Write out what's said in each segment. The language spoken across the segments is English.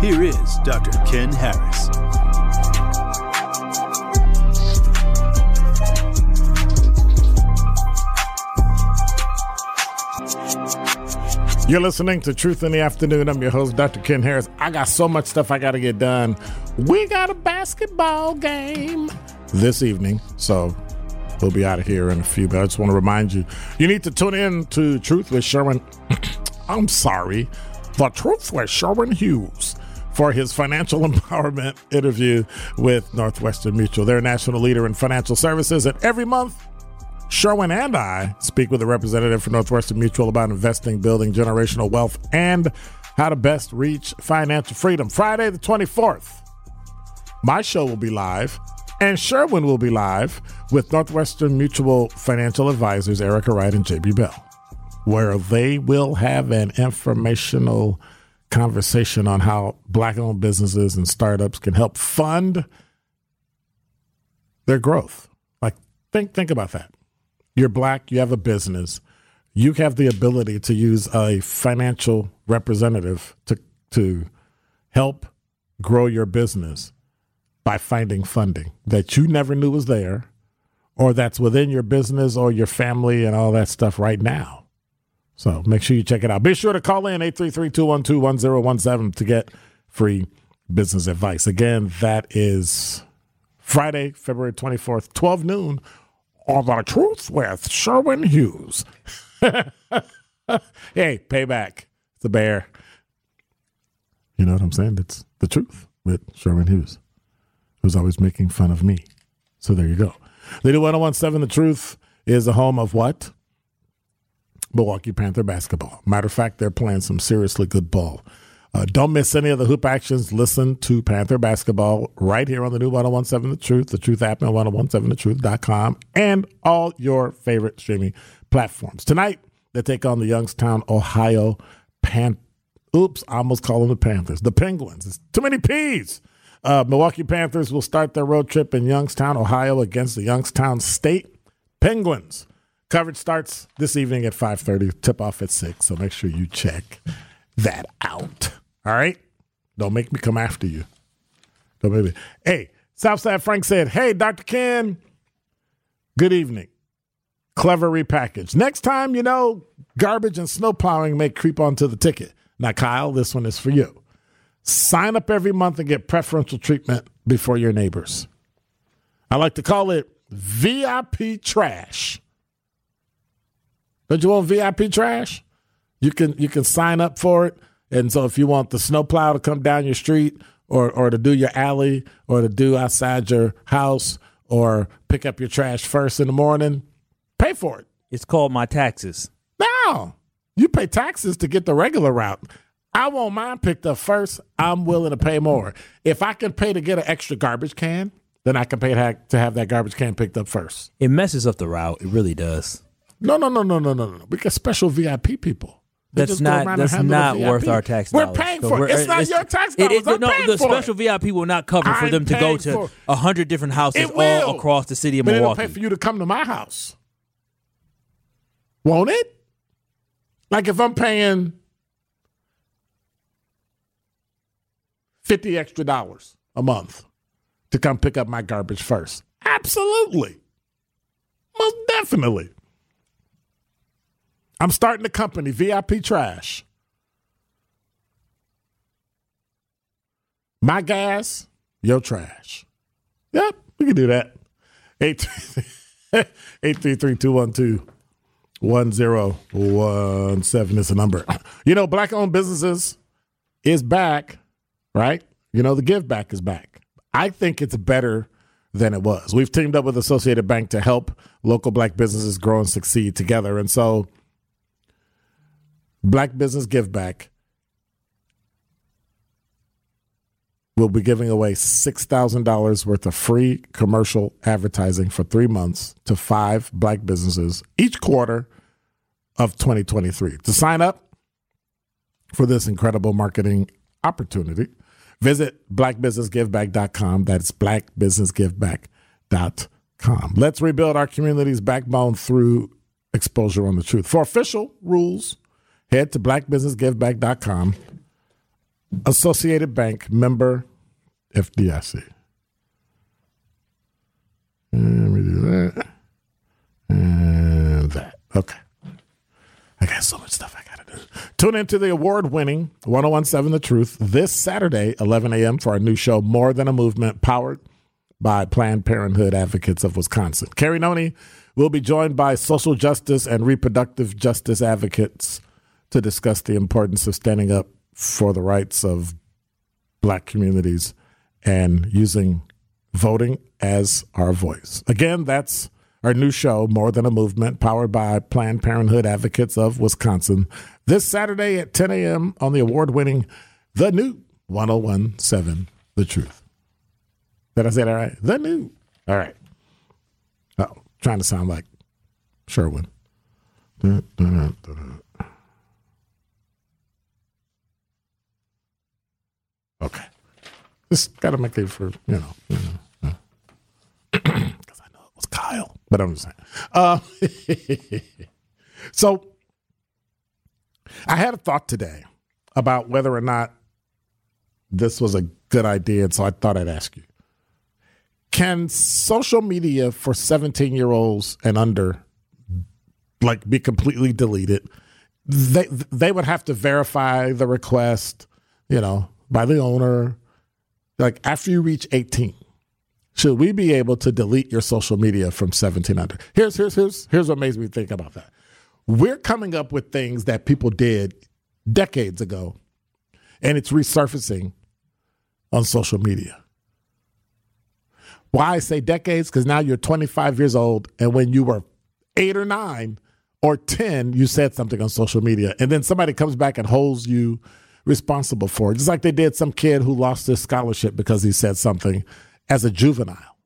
here is Dr. Ken Harris. You're listening to Truth in the Afternoon. I'm your host, Dr. Ken Harris. I got so much stuff I got to get done. We got a basketball game this evening, so we'll be out of here in a few But I just want to remind you, you need to tune in to Truth with Sherwin. I'm sorry, The Truth with Sherwin Hughes for his financial empowerment interview with Northwestern Mutual. They're a national leader in financial services, and every month Sherwin and I speak with a representative for Northwestern Mutual about investing, building generational wealth, and how to best reach financial freedom. Friday, the 24th, my show will be live, and Sherwin will be live with Northwestern Mutual financial advisors Erica Wright and JB Bell, where they will have an informational conversation on how black owned businesses and startups can help fund their growth. Like, think, think about that you're black, you have a business, you have the ability to use a financial representative to to help grow your business by finding funding that you never knew was there or that's within your business or your family and all that stuff right now. So make sure you check it out. Be sure to call in 833-212-1017 to get free business advice. Again, that is Friday, February 24th, 12 noon on The Truth with Sherwin Hughes. hey, payback. It's The bear. You know what I'm saying? It's the truth with Sherwin Hughes, who's always making fun of me. So there you go. Leader 1017, The Truth is the home of what? Milwaukee Panther basketball. Matter of fact, they're playing some seriously good ball. Uh, don't miss any of the hoop actions. Listen to Panther basketball right here on the new 1017 The Truth, The Truth app, and 1017thetruth.com, and all your favorite streaming platforms. Tonight, they take on the Youngstown, Ohio Pan. Oops, I almost call them the Panthers. The Penguins. It's too many P's. Uh, Milwaukee Panthers will start their road trip in Youngstown, Ohio, against the Youngstown State Penguins. Coverage starts this evening at 5:30. Tip off at six. So make sure you check that out. All right. Don't make me come after you. Don't make me. Hey, Southside Frank said, "Hey, Dr. Ken. Good evening. Clever repackaged. Next time, you know, garbage and snow plowing may creep onto the ticket. Now, Kyle, this one is for you. Sign up every month and get preferential treatment before your neighbors. I like to call it VIP trash. Don't you want VIP trash? You can you can sign up for it. And so if you want the snowplow to come down your street or or to do your alley or to do outside your house or pick up your trash first in the morning, pay for it. It's called my taxes. No. You pay taxes to get the regular route. I want mine picked up first. I'm willing to pay more. If I can pay to get an extra garbage can, then I can pay to have, to have that garbage can picked up first. It messes up the route. It really does. No, no, no, no, no, no, no. We got special VIP people. They That's not that's not worth our tax dollars. We're paying So for it. It's not your tax it- dollars. it- I'm no, paying the for it. special VIP will not cover for I'm them to go to a hundred different houses all across the city of but Milwaukee. it'll pay for you to come to my house. Won't it? Like if I'm paying fifty extra dollars a month to come pick up my garbage first. Absolutely. Most definitely. I'm starting a company, VIP Trash. My gas, your trash. Yep, we can do that. 833-212-1017 is the number. You know, black owned businesses is back, right? You know, the give back is back. I think it's better than it was. We've teamed up with Associated Bank to help local black businesses grow and succeed together. And so Black Business Give Back will be giving away $6,000 worth of free commercial advertising for three months to five black businesses each quarter of 2023. To sign up for this incredible marketing opportunity, visit blackbusinessgiveback.com. That's blackbusinessgiveback.com. Let's rebuild our community's backbone through exposure on the truth. For official rules, head to blackbusinessgiveback.com. Associated Bank member FDIC. Let me do that. And that. Okay. I got so much stuff I got to do. Tune into the award winning 1017 The Truth this Saturday, 11 a.m., for our new show, More Than a Movement, powered by Planned Parenthood Advocates of Wisconsin. Carrie Noni will be joined by social justice and reproductive justice advocates to discuss the importance of standing up for the rights of black communities and using voting as our voice. Again, that's our new show, More Than a Movement, powered by Planned Parenthood Advocates of Wisconsin, this Saturday at 10 a.m. on the award winning The New 1017 The Truth. Did I say that right? The New. All right. Oh, trying to sound like Sherwin. Dun, dun, dun. Okay. Just got to make it for, you know, you know. Because I know it was Kyle, but I'm just saying. Uh, so I had a thought today about whether or not this was a good idea. And so I thought I'd ask you Can social media for 17 year olds and under like be completely deleted? They, they would have to verify the request, you know, by the owner. Like after you reach 18, should we be able to delete your social media from 17 under? Here's here's here's here's what makes me think about that. We're coming up with things that people did decades ago, and it's resurfacing on social media. Why I say decades? Because now you're 25 years old, and when you were eight or nine or 10, you said something on social media, and then somebody comes back and holds you responsible for it. Just like they did some kid who lost his scholarship because he said something as a juvenile.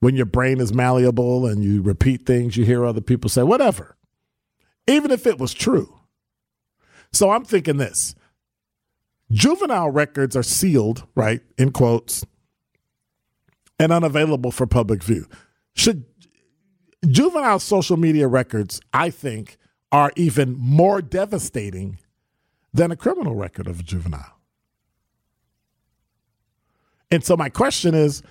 When your brain is malleable and you repeat things, you hear other people say, whatever, even if it was true. So I'm thinking this juvenile records are sealed, right, in quotes, and unavailable for public view. Should juvenile social media records, I think, are even more devastating than a criminal record of a juvenile. And so my question is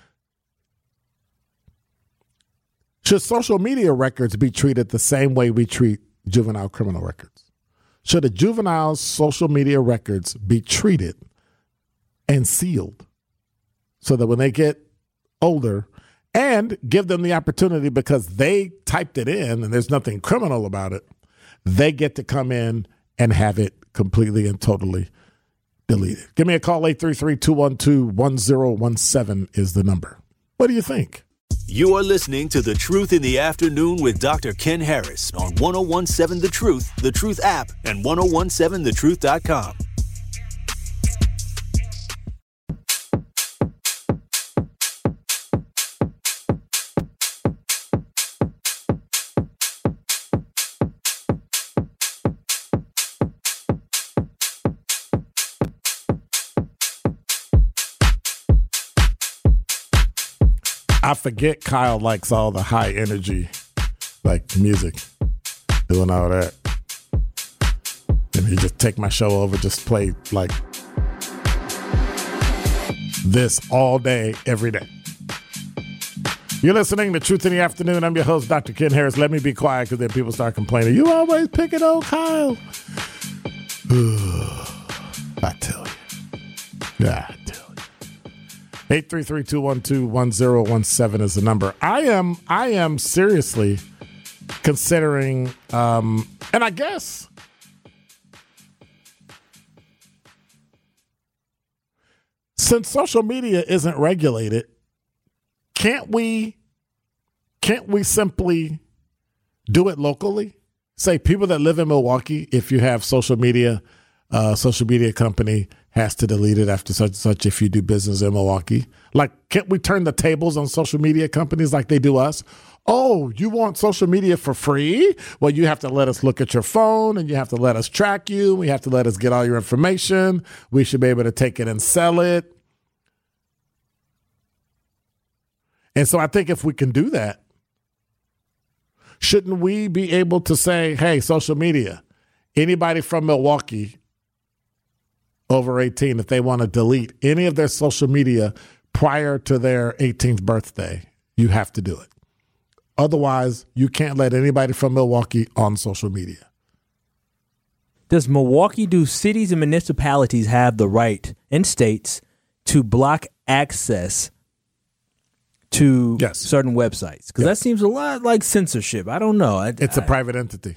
should social media records be treated the same way we treat juvenile criminal records? Should a juvenile's social media records be treated and sealed so that when they get older and give them the opportunity because they typed it in and there's nothing criminal about it, they get to come in and have it completely and totally deleted. Give me a call 833-212-1017 is the number. What do you think? You are listening to The Truth in the Afternoon with Dr. Ken Harris on 1017 The Truth, The Truth app, and 1017thetruth.com. I forget Kyle likes all the high energy, like music, doing all that. And he just take my show over, just play like this all day, every day. You're listening to Truth in the Afternoon. I'm your host, Dr. Ken Harris. Let me be quiet because then people start complaining. You always picking on Kyle. I tell you. Yeah. 833-212-1017 is the number. I am I am seriously considering um and I guess since social media isn't regulated, can't we can't we simply do it locally? Say people that live in Milwaukee, if you have social media, uh, social media company has to delete it after such and such if you do business in Milwaukee. Like, can't we turn the tables on social media companies like they do us? Oh, you want social media for free? Well, you have to let us look at your phone and you have to let us track you. We have to let us get all your information. We should be able to take it and sell it. And so I think if we can do that, shouldn't we be able to say, hey, social media, anybody from Milwaukee over 18, if they want to delete any of their social media prior to their 18th birthday, you have to do it. Otherwise, you can't let anybody from Milwaukee on social media. Does Milwaukee, do cities and municipalities have the right in states to block access to Yes. certain websites? Because that seems a lot like censorship. I don't know. I, It's a I- private entity.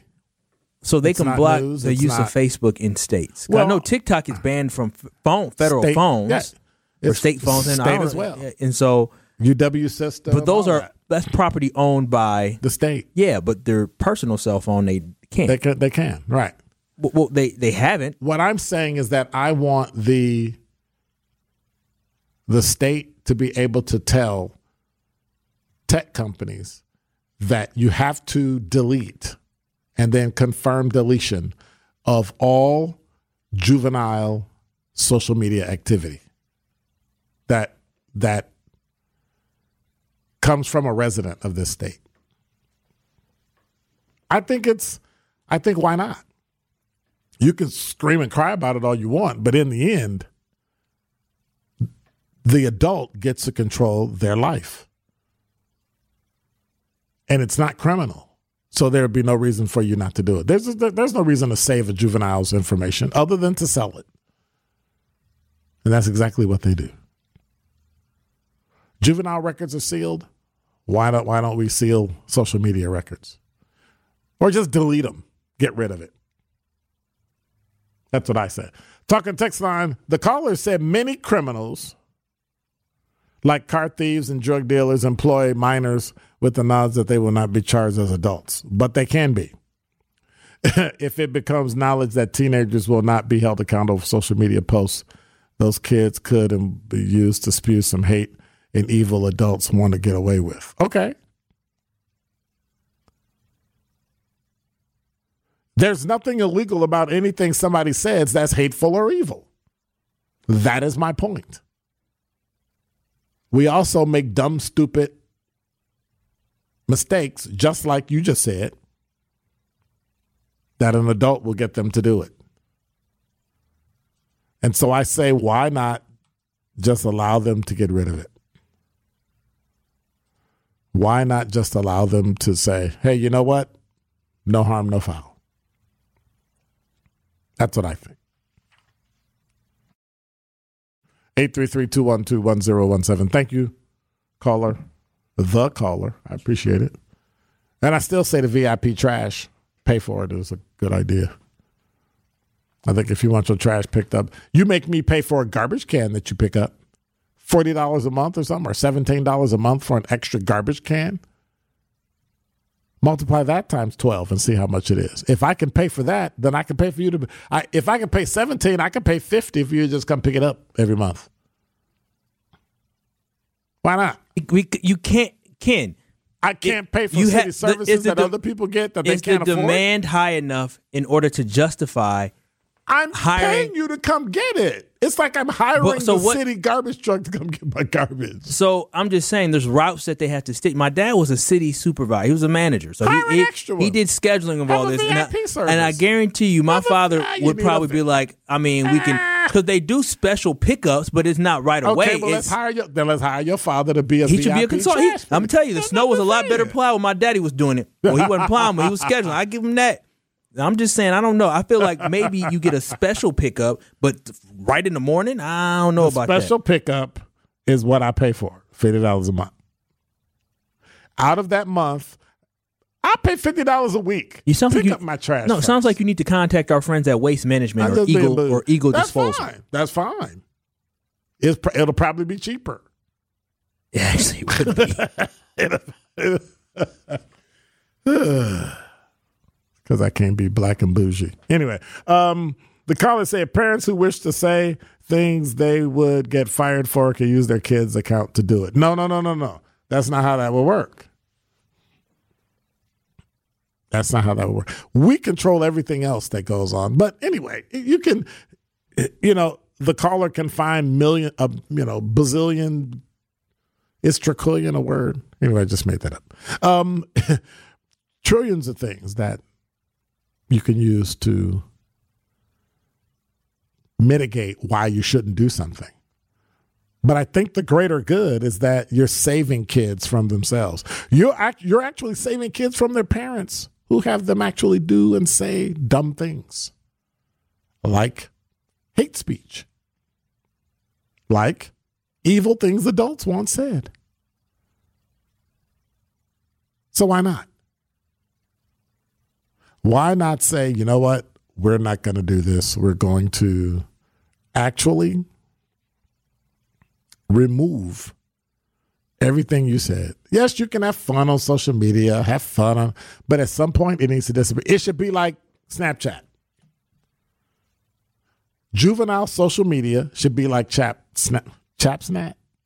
So they it's can block news, the use not- of Facebook in states. Well, I know TikTok is banned from phone federal State- phones yeah. or state phones, and state as well. And so, UW system. but those are that. that's property owned by the state. yeah, but their personal cell phone they can't. They can, they can, right. well, well, they they haven't. What I'm saying is that I want the the state to be able to tell tech companies that you have to delete and then confirm deletion of all juvenile social media activity that that comes from a resident of this state. I think it's I think why not? You can scream and cry about it all you want, but in the end, the adult gets to control their life. And it's not criminal. So there would be no reason for you not to do it. There's, there's no reason to save a juvenile's information other than to sell it. And that's exactly what they do. Juvenile records are sealed. Why don't, why don't we seal social media records? Or just delete them, get rid of it. That's what I said. Talking text line, the caller said many criminals, like car thieves and drug dealers, employ minors with the knowledge that they will not be charged as adults, but they can be. if it becomes knowledge that teenagers will not be held accountable for social media posts, those kids could be used to spew some hate and evil adults want to get away with. Okay. There's nothing illegal about anything somebody says that's hateful or evil. That is my point. We also make dumb, stupid mistakes, just like you just said, that an adult will get them to do it. And so I say, why not just allow them to get rid of it? Why not just allow them to say, hey, you know what? No harm, no foul. That's what I think. 833-212-1017. Thank you, caller. The caller. I appreciate it. And I still say the VIP trash, pay for it is a good idea. I think if you want your trash picked up, you make me pay for a garbage can that you pick up. $40 a month or something, or $17 a month for an extra garbage can. Multiply that times 12 and see how much it is. If I can pay for that, then I can pay for you to. I, if I can pay 17, I can pay 50 if you just come pick it up every month. Why not? We, you can't, Ken. I can't pay for you city ha- services the that de- other people get that they Is the can't afford. demand high enough in order to justify I'm hiring- paying you to come get it. It's like I'm hiring But- so the what- city garbage truck to come get my garbage. So I'm just saying, there's routes that they have to stick. My dad was a city supervisor; he was a manager, so Hire he he, he did scheduling of Have all a this. And I, and I guarantee you, my Have father ah, you would probably be like, I mean, we can because they do special pickups, but it's not right away. Okay, well, let's hire your, then let's hire your father to be a he should be a consultant. I'm gonna tell you, the That's snow was a lot better plowed when my daddy was doing it. Well, he wasn't plowing, but he was scheduling. I give him that. I'm just saying, I don't know. I feel like maybe you get a special pickup, but right in the morning, I don't know about Special pickup is what I pay for, fifty dollars a month. Out of that month, I pay fifty dollars a week. You sound Pick like you, up my trash. No, it sounds like you need to contact our friends at Waste Management or Eagle or Eagle That's Disposal. Fine. That's fine. It's, pr- it'll probably be cheaper. Yeah, it would be. because I can't be black and bougie. Anyway, um, the caller said parents who wish to say things they would get fired for can use their kids' account to do it. No, no, no, no, no. That's not how that will work. That's not how that will work. We control everything else that goes on. But anyway, you can, you know, the caller can find million, uh, you know, bazillion. Is trillion a word? Anyway, I just made that up. Um, trillions of things that you can use to mitigate why you shouldn't do something. But I think the greater good is that you're saving kids from themselves. You're act- you're actually saving kids from their parents who have them actually do and say dumb things. Like hate speech. Like evil things adults once said. So why not? Why not say, you know what? We're not going to do this. We're going to actually remove everything you said. Yes, you can have fun on social media, have fun on, but at some point it needs to disappear. It should be like Snapchat. Juvenile social media should be like chap snap chap snap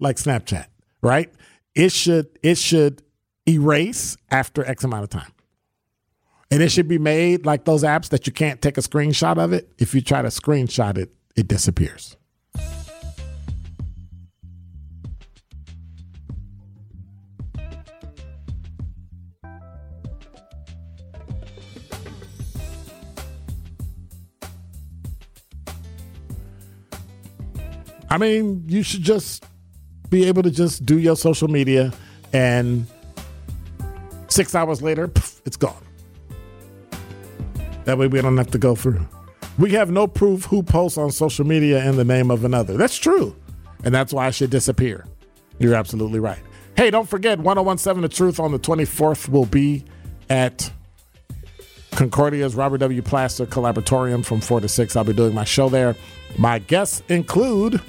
like Snapchat, right? It should it should erase after X amount of time. And it should be made like those apps that you can't take a screenshot of it. If you try to screenshot it, it disappears. I mean, you should just be able to just do your social media and six hours later, poof, it's gone. That way we don't have to go through. We have no proof who posts on social media in the name of another. That's true. And that's why it should disappear. You're absolutely right. Hey, don't forget 1017 The Truth on the 24th will be at Concordia's Robert W. Plaster Collaboratorium from 4 to 6. I'll be doing my show there. My guests include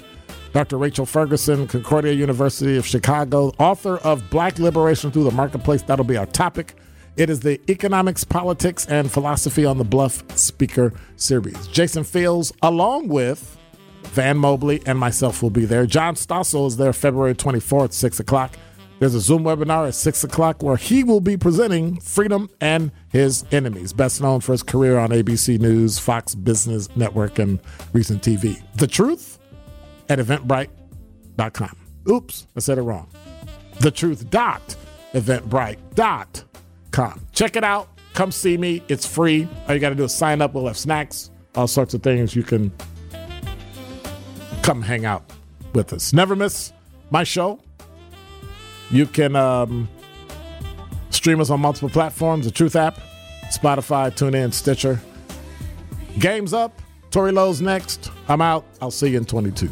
Dr. Rachel Ferguson, Concordia University of Chicago, author of Black Liberation Through the Marketplace. That'll be our topic. It is the Economics, Politics, and Philosophy on the Bluff Speaker Series. Jason Fields, along with Van Mobley and myself, will be there. John Stossel is there February 24th, 6 o'clock. There's a Zoom webinar at 6 o'clock where he will be presenting Freedom and His Enemies, best known for his career on ABC News, Fox Business Network, and Reason TV. The Truth at eventbrite.com. Oops, I said it wrong. The Truth dot eventbrite.com. Check it out. Come see me. It's free. All you got to do is sign up. We'll have snacks, all sorts of things. You can come hang out with us. Never miss my show. You can um, stream us on multiple platforms the Truth app, Spotify, TuneIn, Stitcher. Game's up. Tory Lowe's next. I'm out. I'll see you in 22.